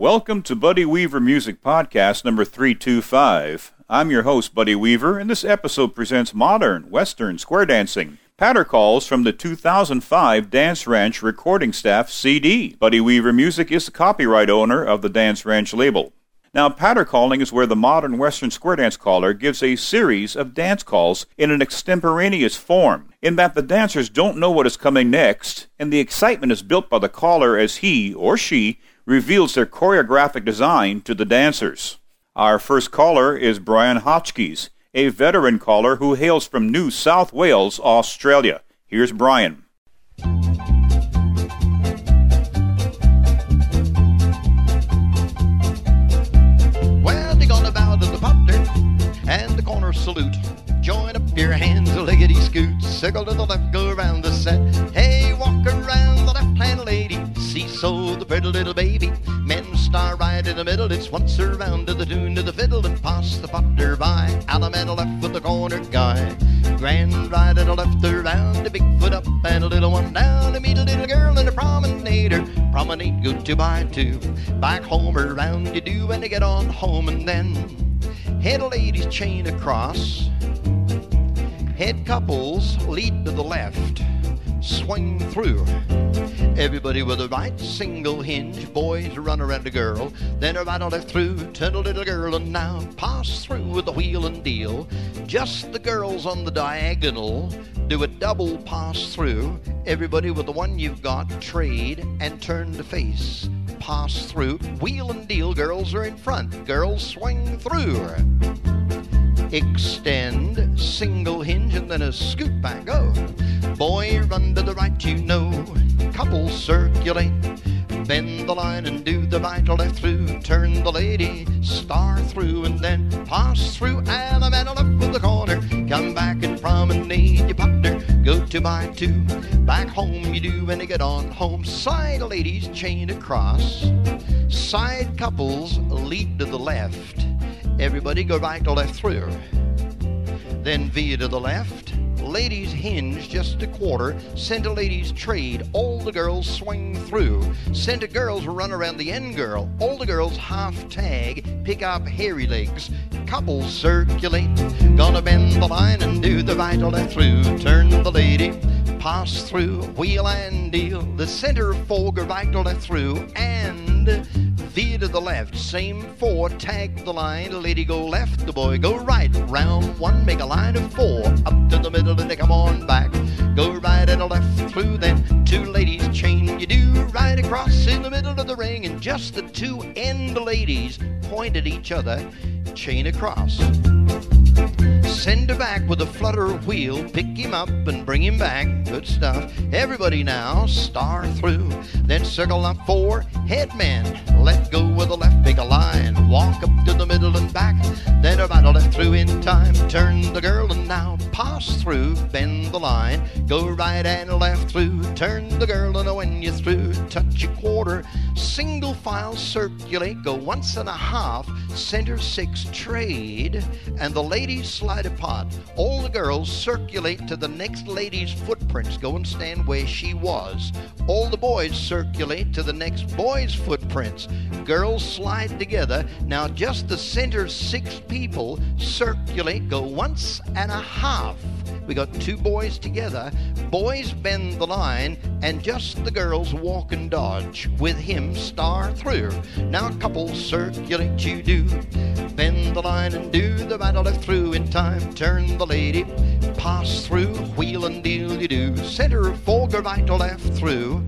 Welcome to Buddy Weaver Music Podcast number 325. I'm your host, Buddy Weaver, and this episode presents modern Western square dancing. Patter calls from the 2005 Dance Ranch recording staff CD. Buddy Weaver Music is the copyright owner of the Dance Ranch label. Now, patter calling is where the modern Western square dance caller gives a series of dance calls in an extemporaneous form, in that the dancers don't know what is coming next, and the excitement is built by the caller as he or she reveals their choreographic design to the dancers. Our first caller is Brian Hotchkies, a veteran caller who hails from New South Wales, Australia. Here's Brian. Well, they're gonna bow to the potter and the corner salute. Join up your hands, lickety scoot. Circle to the left, go around the set. Hey, walk around Seesaw the pretty little baby. Men star right in the middle. It's once around to the tune of the fiddle and pass the potter by. Allemande left with the corner guy. Grand right and a left around, a big foot up and a little one down. To meet a little girl and a promenader. Promenade, go to by two. Back home around you do when you get on home and then head a lady's chain across. Head couples lead to the left, swing through. Everybody with a right single hinge, boys run around the girl, then a right or left through, turn a little girl and now pass through with the wheel and deal. Just the girls on the diagonal do a double pass through. Everybody with the one you've got, trade and turn to face. Pass through, wheel and deal, girls are in front, girls swing through extend, single hinge, and then a scoot back. Go. Oh. Boy, run to the right, you know. Couples circulate. Bend the line and do the or left through. Turn the lady, star through, and then pass through. And man left with the corner. Come back and promenade your partner. Go to by two. Back home you do when you get on home. Side ladies chain across. Side couples lead to the left. Everybody go right to left through. Then via to the left. Ladies hinge just a quarter. Center ladies trade. All the girls swing through. Center girls run around the end girl. All the girls half tag. Pick up hairy legs. Couples circulate. Gonna bend the line and do the right or left through. Turn the lady. Pass through. Wheel and deal. The center four go right or left through. And to the left. Same four, tag the line. The lady go left, the boy go right. Round one, make a line of four. Up to the middle and they come on back. Go right and a left through, then two ladies chain. You do right across in the middle of the ring, and just the two end ladies point at each other, chain across. Send her back with a flutter wheel, pick him up and bring him back. Good stuff. Everybody now, star through. Then circle up four, headman. Let go with the left, make a line. Walk up to the middle and back. Then a right or left through in time. Turn the girl and now pass through. Bend the line. Go right and left through. Turn the girl and when you're through, touch a quarter. Single file circulate. Go once and a half. Center six trade. And the ladies slide apart. All the girls circulate to the next lady's footprints. Go and stand where she was. All the boys circulate to the next boy's footprints. Girls slide together. Now just the center six people circulate. Go once and a half. We got two boys together. Boys bend the line, and just the girls walk and dodge with him star through. Now couples circulate, you do. Bend the line and do the or left through in time. Turn the lady, pass through, wheel and deal you do. Center go right or left through.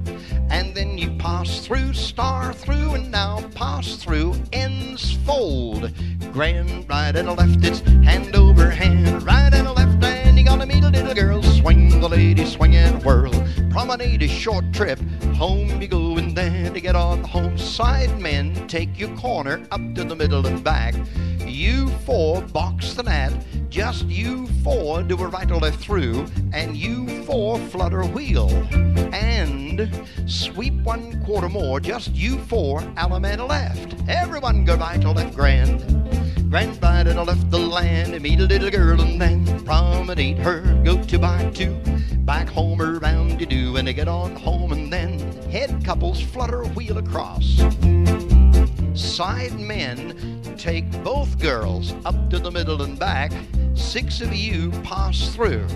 And then you pass through, star through, and now pass through, ends fold. Grand right and a left, it's hand over hand, right and a left, and you gotta meet a little girl. Swing the lady, swing and whirl. Promenade a short trip, home you go, and then to get on the home. Side men take your corner up to the middle and back. You four box the net, just you four do a right or left through, and you four flutter wheel. And sweep one quarter more, just you four Allemande left. Everyone go right or left grand. Grand right and left the land, to meet a little girl and then promenade her, go to by two. Back home around you do, and they get on home and then head couples flutter wheel across. Side men take both girls up to the middle and back. Six of you pass through.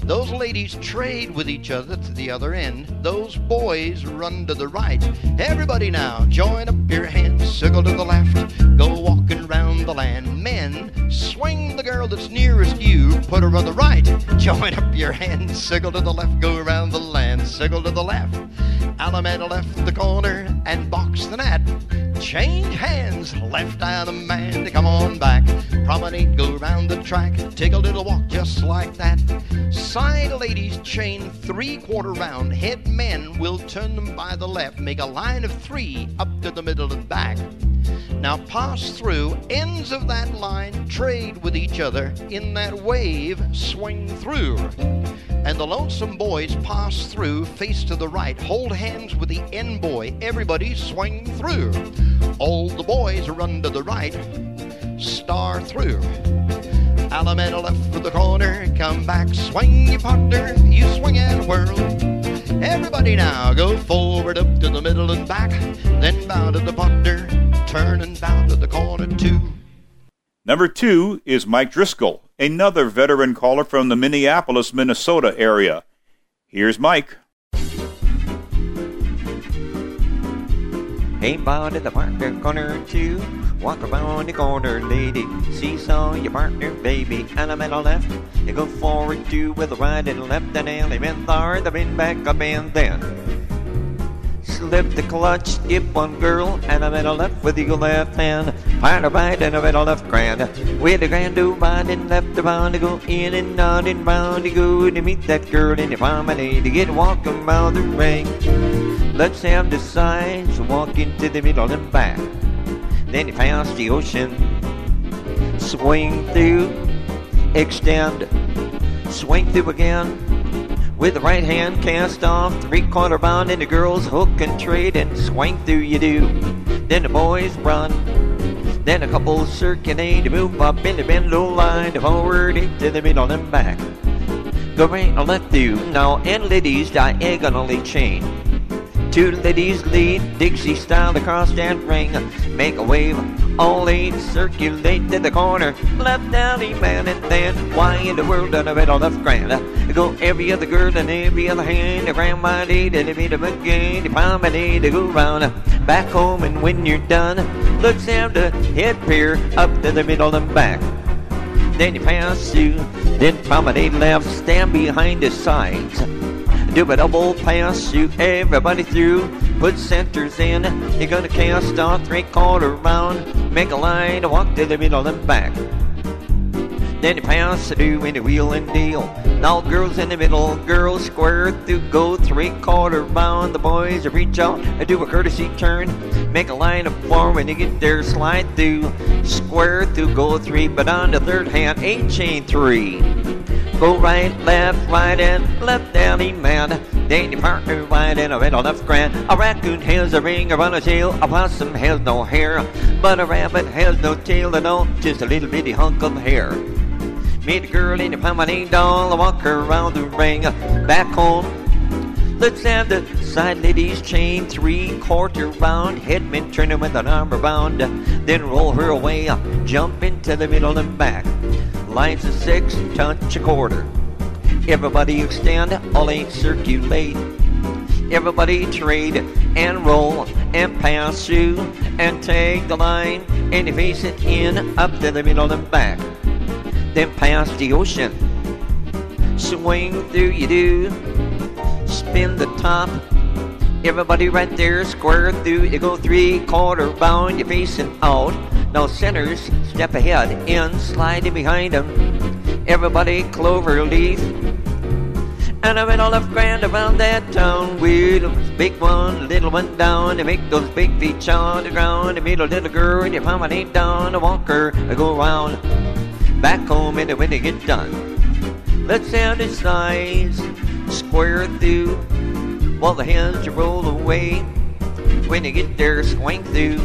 Those ladies trade with each other to the other end. Those boys run to the right. Everybody now, join up your hands, circle to the left, go walking the land. Men, swing the girl that's nearest you, put her on the right. Join up your hands, circle to the left, go around the land, circle to the left. Allemande left the corner and box the net. Change hands, left eye the man to come on back. Promenade, go round the track, take a little walk just like that. Side ladies chain three quarter round. Head men will turn them by the left, make a line of three up to the middle and back. Now pass through ends of that line, trade with each other in that wave, swing through. And the lonesome boys pass through, face to the right, hold hands with the end boy. Everybody swing through. All the boys run to the right, star through. Allemande left for the corner, come back, swing your partner, you swing and whirl. Everybody now go forward up to the middle and back, then bow to the partner, turn and bow to the corner too. Number two is Mike Driscoll, another veteran caller from the Minneapolis, Minnesota area. Here's Mike. Hey, bow to the partner corner too. Walk around the corner, lady. See saw your partner, baby. And I'm at the left. You go forward two with the right and left and element there. The bend back up and then. Slip the clutch, skip one girl, and I'm at the left with your left hand. Part of right and I'm at the left grand. With the grand do right and left around to go in and out and round to go to meet that girl in the promenade to get walking around the ring. Let's have the signs, walk into the middle and back. Then you pass the ocean, swing through, extend, swing through again. With the right hand cast off, three quarter bound, the girls hook and trade and swing through you do. Then the boys run, then a couple circulate, move up in the bend low line, forward into the middle and back. Go right and left through, now and ladies diagonally chain. Two ladies lead Dixie style across that ring. Make a wave, all eight circulate to the corner. Left allemande and then why in the world on the middle left grand? Go every other girl and every other hand. The grandma and meet them again. The promenade to go round back home and when you're done, let's have the head pair up to the middle and back. Then you pass through, then promenade left, stand behind the sides. Do a double pass, shoot everybody through. Put centers in. You're gonna cast off three quarter round. Make a line, walk to the middle and back. Then you pass through in the wheel and deal. Now girls in the middle, girls square through, go three quarter round. The boys reach out and do a courtesy turn. Make a line of four when you get there, slide through. Square through, go three, but on the third hand, eight chain three. Go right, left, right, and left allemande. Your partner right and a red on left grand. A raccoon has a ring around his tail. A possum has no hair. But a rabbit has no tail at all. Just a little bitty hunk of hair. Meet a girl in a promenade doll. Walk her around the ring. Back home. Let's have the side ladies chain three quarter round. Headman turn her with an arm around. Then roll her away. Jump into the middle and back. Lines of six, touch a quarter. Everybody extend, all eight circulate. Everybody trade and roll and pass through and take the line and face it in up to the middle and back. Then pass the ocean. Swing through you do. Spin the top. Everybody right there, square through. You go three quarter bound, you're facing out. Now centers, step ahead, in, slide in behind them. Everybody clover leaf. And I went all left grand around that town. A big one, little one down. They make those big feet on the ground. They meet a little girl and you promenade down. A walker, I go around. Back home and when they get done. Let's have the size, square through. While the hands roll away. When you get there, swing through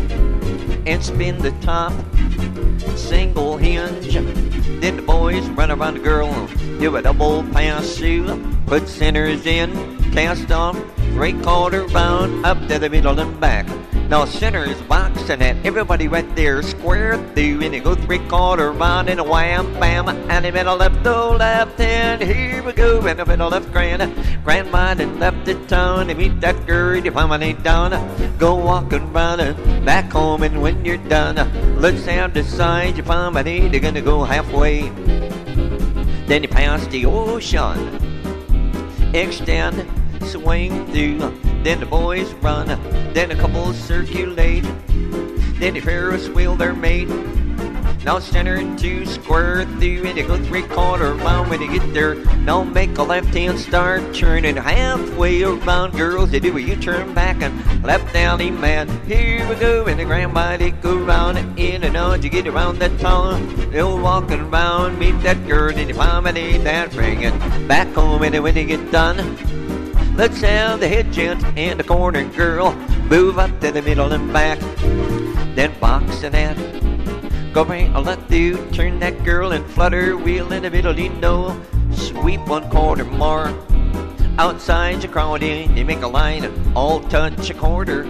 and spin the top. Single hinge. Then the boys run around the girl, do a double pass through. Put centers in, cast off three quarter round, up to the middle and back. Now center's boxing and everybody right there square through and you go three quarter round and a wham bam and the middle left the left hand. Here we go and the middle left grand grand mind and left the town. And meet that girl you promenade down. Go walking round and back home and when you're done let's have decide your promenade you're gonna go halfway. Then you pass the ocean. Extend swing through. Then the boys run, then a couple circulate. Then the Ferris wheel their mate. Now center two square through and you go three quarter round when you get there. Now make a left hand start turning halfway around. Girls, they do a U turn back and left allemande. Here we go and the grandma they go round in and out. You get around that town. They'll walking around, meet that girl and you promenade that ring and back home and when you get done. Let's have the head gent and the corner girl move up to the middle and back. Then box and that. Go bring a left through, turn that girl and flutter wheel in the middle, you know. Sweep one quarter more. Outside you crowd in, you make a line, all touch a quarter.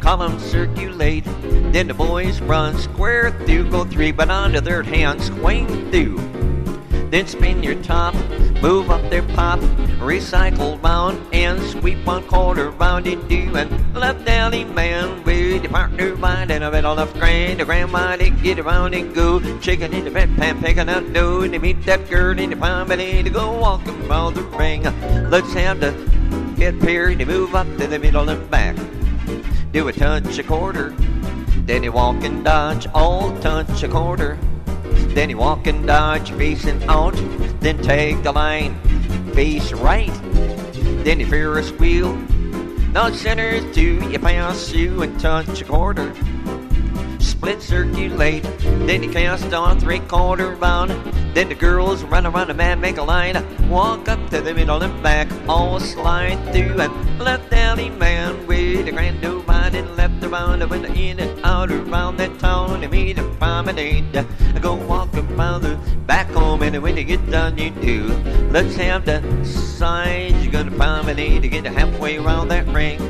Columns circulate, then the boys run square through, go three, but on the third hand, swing through. Then spin your top, move up their pop, recycle round and sweep one quarter round do and left allemande with your partner bind and a bit left grand, the grandma they get around and go, chicken in the bedpan, picking out dough, and they meet that girl in the promenade to go walking around the ring. Let's have the get paired to move up to the middle and back. Do a touch a quarter, then you walk and dodge, all touch a quarter. Then you walk and dodge, facing out. Then take the line, face right. Then you Ferris wheel. Now center to you pass you and touch a quarter. Split circulate, then you cast on three quarter round. Then the girls run around the man, make a line. Walk up to the middle and back, all slide through and left allemande with a grand mind and left around and went in and out around that town and meet a promenade. I go walk around the back home and when you get done you do. Let's have the signs you're gonna promenade to get halfway around that ring.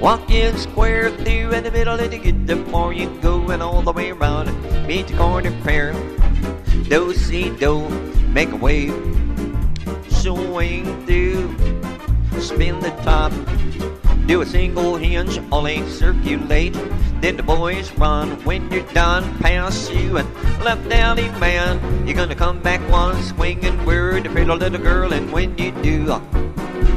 Walk in square through in the middle and you get the before you go and all the way around. Meet the corner pair. Do see do, make a wave. Swing through, spin the top. Do a single hinge, only circulate. Then the boys run when you're done. Pass you and left alley man. You're gonna come back one swinging word to pretty little girl, and when you do, uh,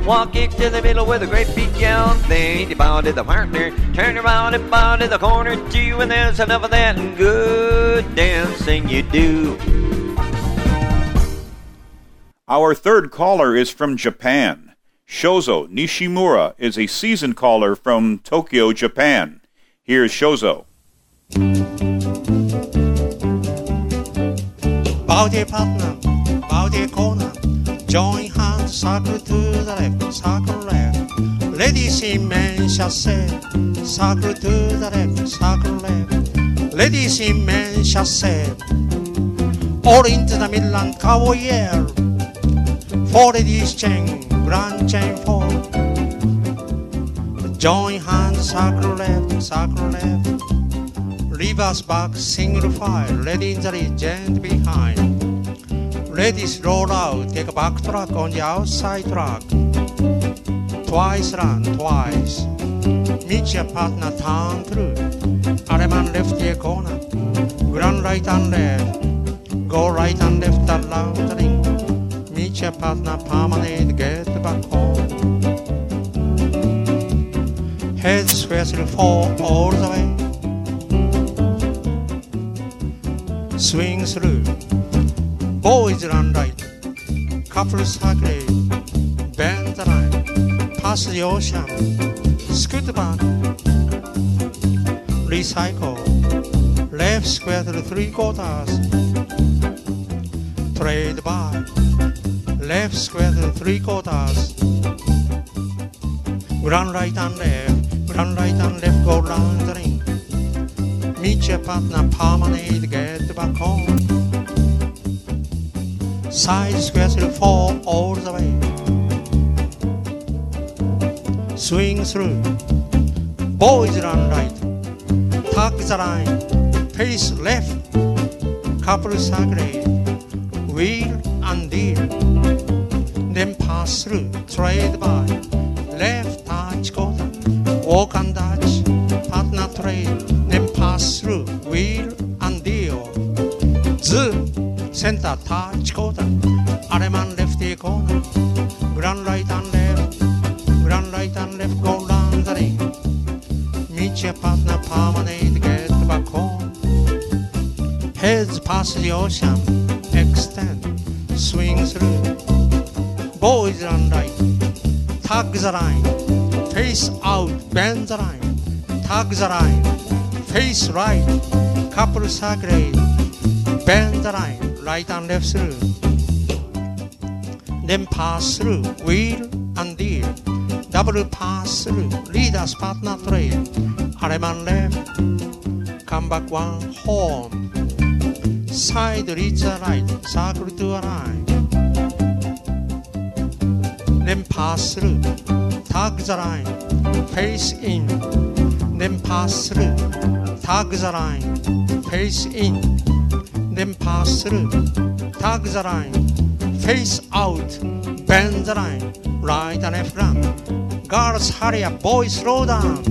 Walk into the middle with a great big yell. Then you bow to the partner. Turn around and bow to the corner too. And there's enough of that good dancing you do. Our third caller is from Japan. Shozo Nishimura is a seasoned caller from Tokyo, Japan. Here's Shozo. Join hands, circle to the left, circle left. Ladies in men say, circle to the left, circle left. Ladies in men say, all into the Midland cowboy yell. For ladies chain, grand chain four. Join hands, circle left, circle left. Reverse back, single file, ready in the lead, gent behind. Ladies roll out, take a back track on the outside track. Twice run, twice. Meet your partner, turn through. Allemande left your corner. Grand right and left. Go right and left around the ring. Meet your partner, permanent, get back home. Head square through four all the way. Swing through. Boys run right, couples circulate, bend the line, pass the ocean, scoot back, recycle, left square to three quarters, trade by, left square to three quarters, grand right and left, grand right and left go round the ring, meet your partner, permanent, get back home. Side square to four all the way. swing through. Boys run right, tuck the line, face left, couple circulate, wheel and. Then pass through, trade by, the line, face right, couple circulate, bend the line, right and left through. Then pass through, wheel and deal, double pass through, leaders partner trail, Allemande left, come back one home, side reach the right, circle to a line. Then pass through, tug the line, face in. Then pass through, tug the line, face in. Then pass through, tug the line, face out, bend the line, right and left run. Girls hurry up, boys slow down.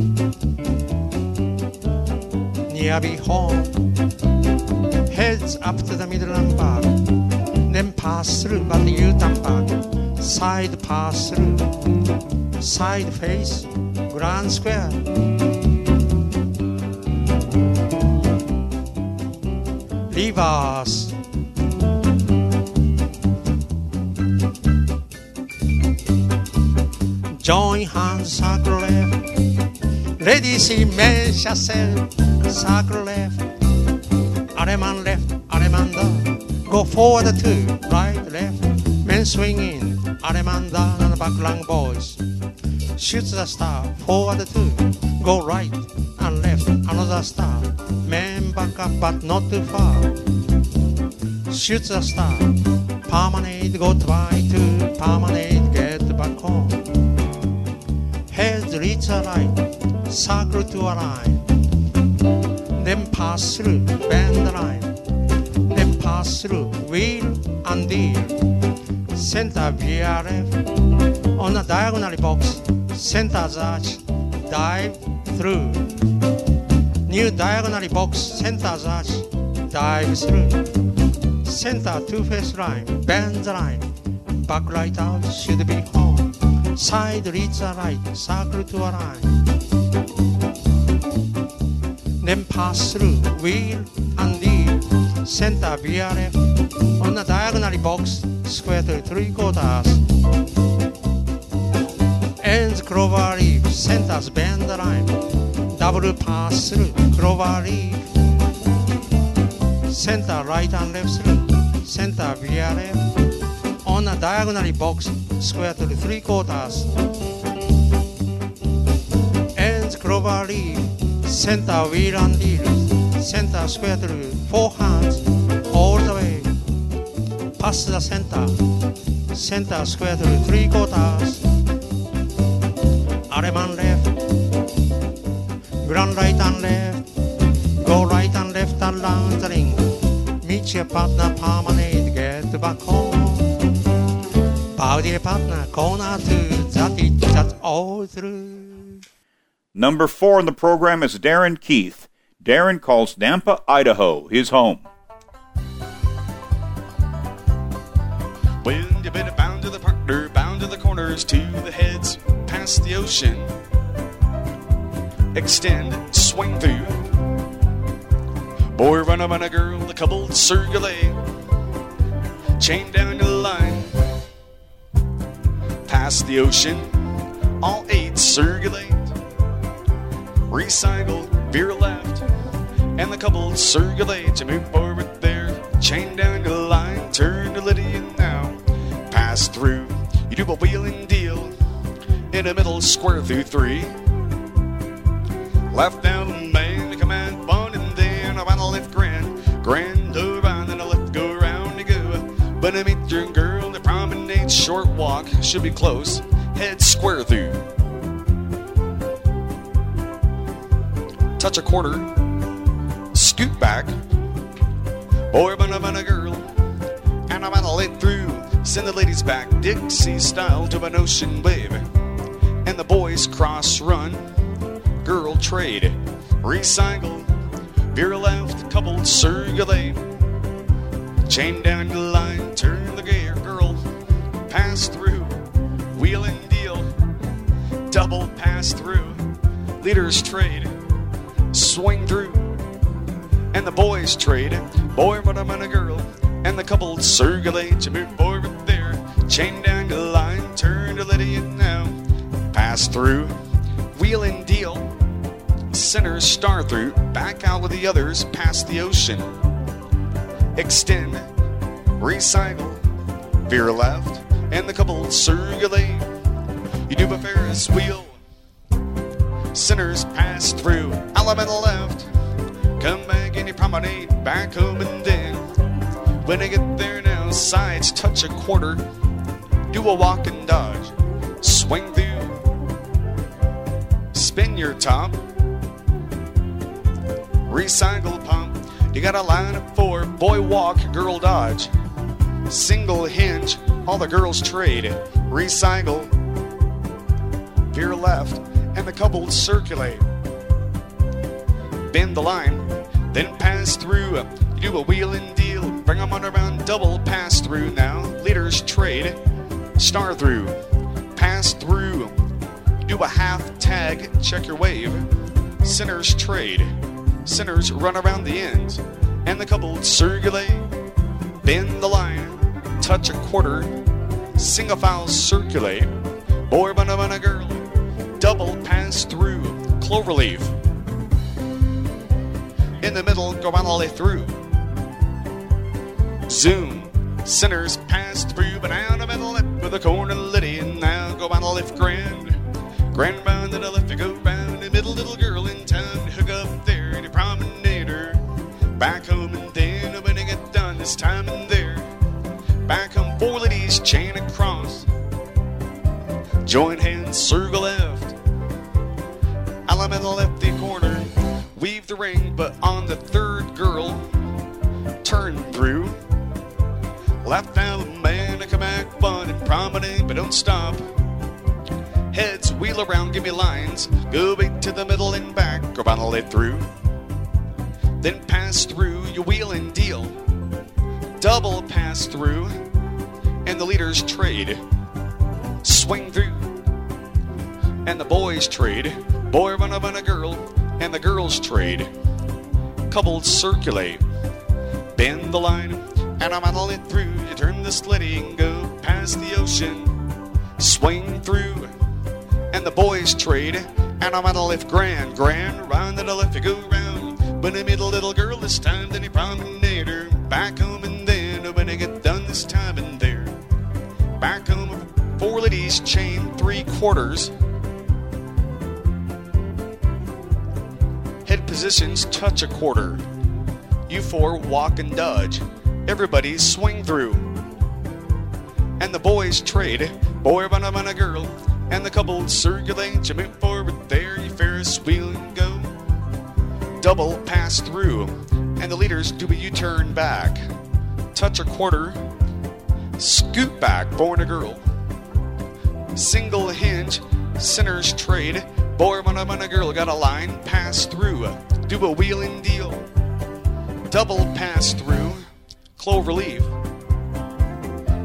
Nearby home, heads up to the middle and back. Then pass through, but you turn back. Side pass through, side face, grand square. Reverse. Join hands, circle left. Ready, see, men, chassel, circle left. Allemande left, Aleman. Go forward two, right, left. Men swing in, Aleman down and back long boys. Shoot the star, forward two. Go right and left, another star. Back up, but not too far. Shoot the star, permanent, go try to permanent, get back home. Head reach a line, circle to a line. Then pass through, bend the line. Then pass through, wheel and deal. Center VRF on a diagonal box. Center arch, dive through. New diagonal box, center arch, dive through. Center two face line, bend the line. Back right out should be home. Side reach the right, circle to a line. Then pass through, wheel and deal. Center VRF on the diagonal box, square to three quarters. Ends clover leaf, centers bend the line. Double pass through, clover. Center right and left through, center VRF on a diagonal box, square to three quarters. Ends clover center wheel and deal, center square to four hands, all the way. Pass the center, center square to three quarters. Allemande left, grand right and left, go right and left around the ring. Meet your partner, permanent, get back home. Body partner, corner two, that it, that's all through. Number four in the program is Darin Keith. Darin calls Nampa, Idaho, his home. Well, you better bound to the partner, bound to the corners, to the heads, past the ocean. Extend, swing through. Boy, run up on a girl, the couple circulate. Chain down the line. Past the ocean, all eight circulate. Recycle, veer left, and the couple circulate. You move forward there, chain down the line, turn to Lydia now. Pass through, you do a wheeling deal in the middle, square through three. Left down the man, come and fun, and then I want a lift grand, grand around, and I lift go round to go. But I meet your girl, the promenade, short walk, should be close, head square through. Touch a quarter, scoot back, boy, but I'm a girl, and I'm gonna lift through. Send the ladies back Dixie style to an ocean wave, and the boys cross run. Girl trade, recycle, veer left, coupled circulate. Chain down the line, turn the gear, girl, pass through, wheel and deal, double pass through, leaders trade, swing through, and the boys trade, boy, but I'm a girl, and the couple circulate, you move forward there, chain down the line, turn to it now, pass through, wheel and deal, centers star through, back out with the others, past the ocean. Extend, recycle, veer left, and the couple circulate. You do a Ferris wheel, sinners pass through, allemande left, come back and you promenade back home and then. When I get there now, sides touch a quarter, do a walk and dodge, swing through, spin your top, recycle pump. You got a line of four, boy walk, girl dodge. Single hinge, all the girls trade. Recycle, veer left, and the couple circulate. Bend the line, then pass through. You do a wheel and deal, bring them around, double pass through now. Leaders trade, star through, pass through. Do a half tag, check your wave. Sinners trade. Sinners run around the ends, and the couple circulate. Bend the line, touch a quarter, single file circulate. Boy, but a girl, double pass through, cloverleaf. In the middle, go all the through. Zoom, sinners pass through, but down the middle left with a corner litty, and now go on the left grand. Grand round the left, go round the middle, little girl in town, time and there. Back home, four ladies chain across. Join hands, circle left. Element in the left the corner. Weave the ring, but on the third girl, turn through. Left down man, I come back, fun and promenade, but don't stop. Heads wheel around, give me lines. Go back to the middle and back, go bottle it through. Then pass through, you wheel and deal. Double pass through, and the leaders trade. Swing through, and the boys trade. Boy run up on a girl, and the girls trade. Couples circulate. Bend the line, and I'm on it through. You turn the slitty and go past the ocean. Swing through, and the boys trade. And I'm on a lift grand, grand, round to the left you go round. But I meet a little girl this time, then you promenade her. Back home and then, when I get done this time and there. Back home, four ladies chain three quarters. Head positions touch a quarter. You four walk and dodge. Everybody swing through. And the boys trade. Boy up on a girl. And the couple circulate. You move forward there. You Ferris wheel and go. Double pass through. And the leaders do a U turn back. Touch a quarter. Scoot back. Born a girl. Single hinge. Sinners trade. Boy run up on a girl. Got a line. Pass through. Do a Wheeling deal. Double pass through. Clover leaf.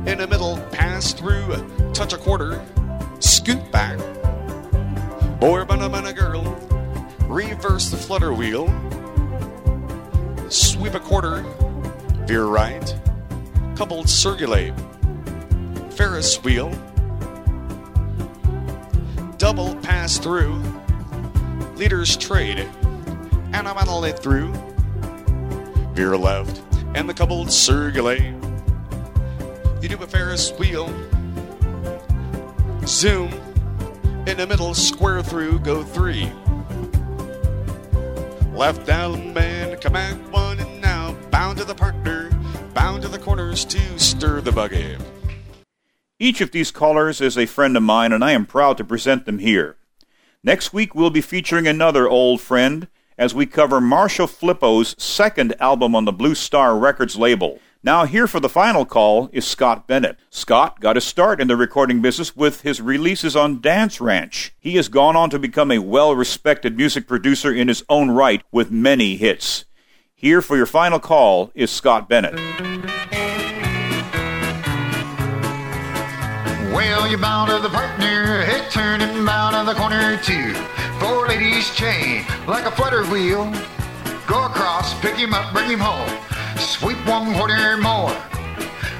In the middle, pass through, touch a quarter, scoot back. Boy, run up on a girl, reverse the flutter wheel, sweep a quarter, veer right, coupled circulate, Ferris wheel, double pass through, leaders trade, and I'm on it through, veer left, and the coupled circulate. You do a Ferris wheel. Zoom. In the middle, square through, go three. Left down man, come back one, and now bound to the partner, the corners to stir the buggy. Each of these callers is a friend of mine, and I am proud to present them here. Next week, we'll be featuring another old friend, as we cover Marshall Flippo's second album on the Blue Star Records label. Now, here for the final call is Scott Bennett. Scott got his start in the recording business with his releases on Dance Ranch. He has gone on to become a well respected music producer in his own right with many hits. Here for your final call is Scott Bennett. Well, you're bound to the partner, head turning bound to the corner too. Four ladies chain like a flutter wheel. Go across, pick him up, bring him home. Sweep one quarter more.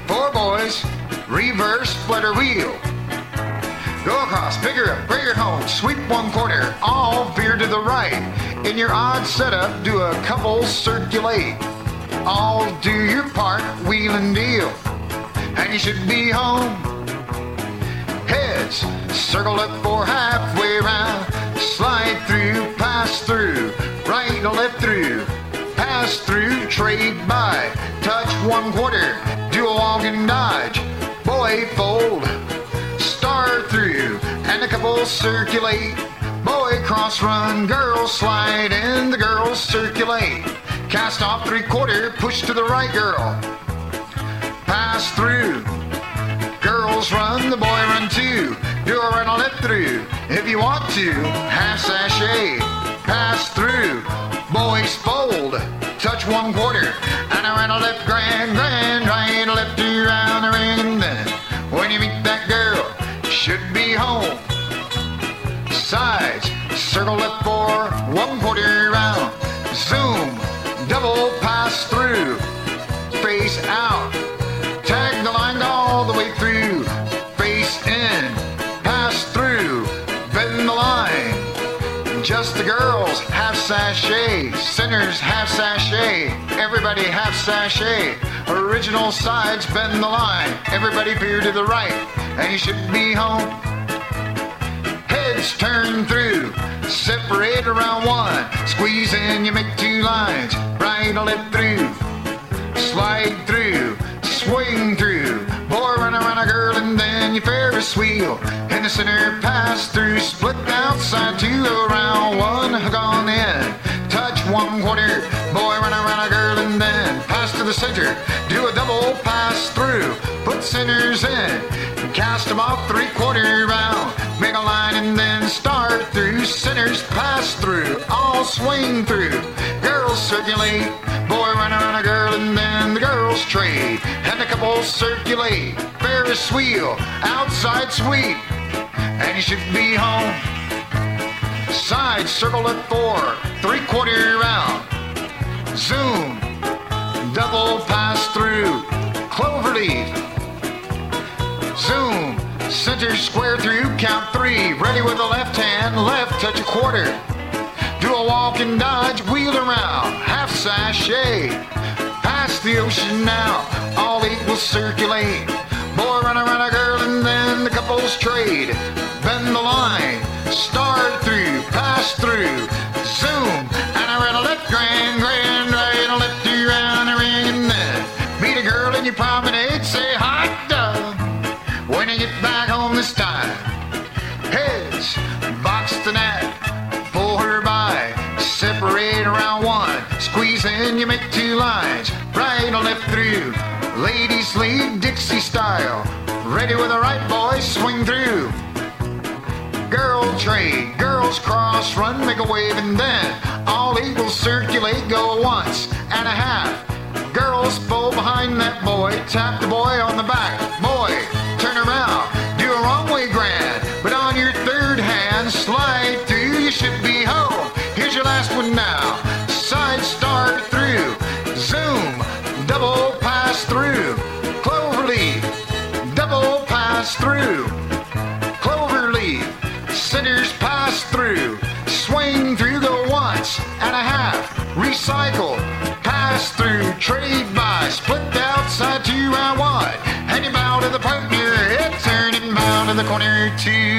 Four boys, reverse flutter wheel. Go across, pick her up, bring her home. Sweep one quarter, all veer to the right. In your odd setup, do a couple circulate. All do your part, wheel and deal. And you should be home Circle left for halfway round. Slide through, pass through. Right and left through. Pass through, trade by. Touch one quarter. Do a walk and dodge. Boy fold. Star through. And a couple circulate. Boy cross run. Girl slide. And the girls circulate. Cast off three quarter. Push to the right, girl. Pass through. Girls run, the boy run too. Do a run a left through. If you want to, half sashay. Pass through. Boys fold. Touch one quarter. And a run a left grand, grand, right left two round the ring. Then when you meet that girl, should be home. Sides, circle left four, one quarter round. Zoom, double pass through. Face out. Just the girls, half sashay. Sinners, half sashay. Everybody, half sashay. Original sides, bend the line. Everybody veer to the right. And you should be home. Heads turn through. Separate around one. Squeeze in, you make two lines. Right left through. Slide through. Swing through. Boy, run around a girl and then you Ferris wheel. In the center, pass through. Split outside two around one. Hook on in. Touch one quarter. Boy, run around a girl and then pass to the center. Do a double pass through. Put centers in. And cast them off three quarter round. Make a line and then through. Centers pass through. All swing through. Girls circulate. Boy, run around a girl and then the girls trade. And the couples circulate. Ferris wheel. Outside sweep. And you should be home. Side circle at four. Three quarter round. Zoom. Double pass through. Cloverleaf. Zoom. Center square through. Count three. Ready with the left hand. Left touch a quarter. Do a walk and dodge. Wheel around. Half sashay. Past the ocean now. All eight will circulate. Boy run around a girl and then the couples trade. Bend the line. Start through. Pass through. Zoom. And I ran a left grand grand left through. Ladies lead Dixie style, ready with the right boy, swing through. Girl trade, girls cross, run, make a wave, and then all eagles circulate, go once and a half. Girls pull behind that boy, tap the boy on the back. Boy, turn around, cycle, pass through, trade by, split the outside two out wide, hanging bound in the partner, head turning bound in the corner two.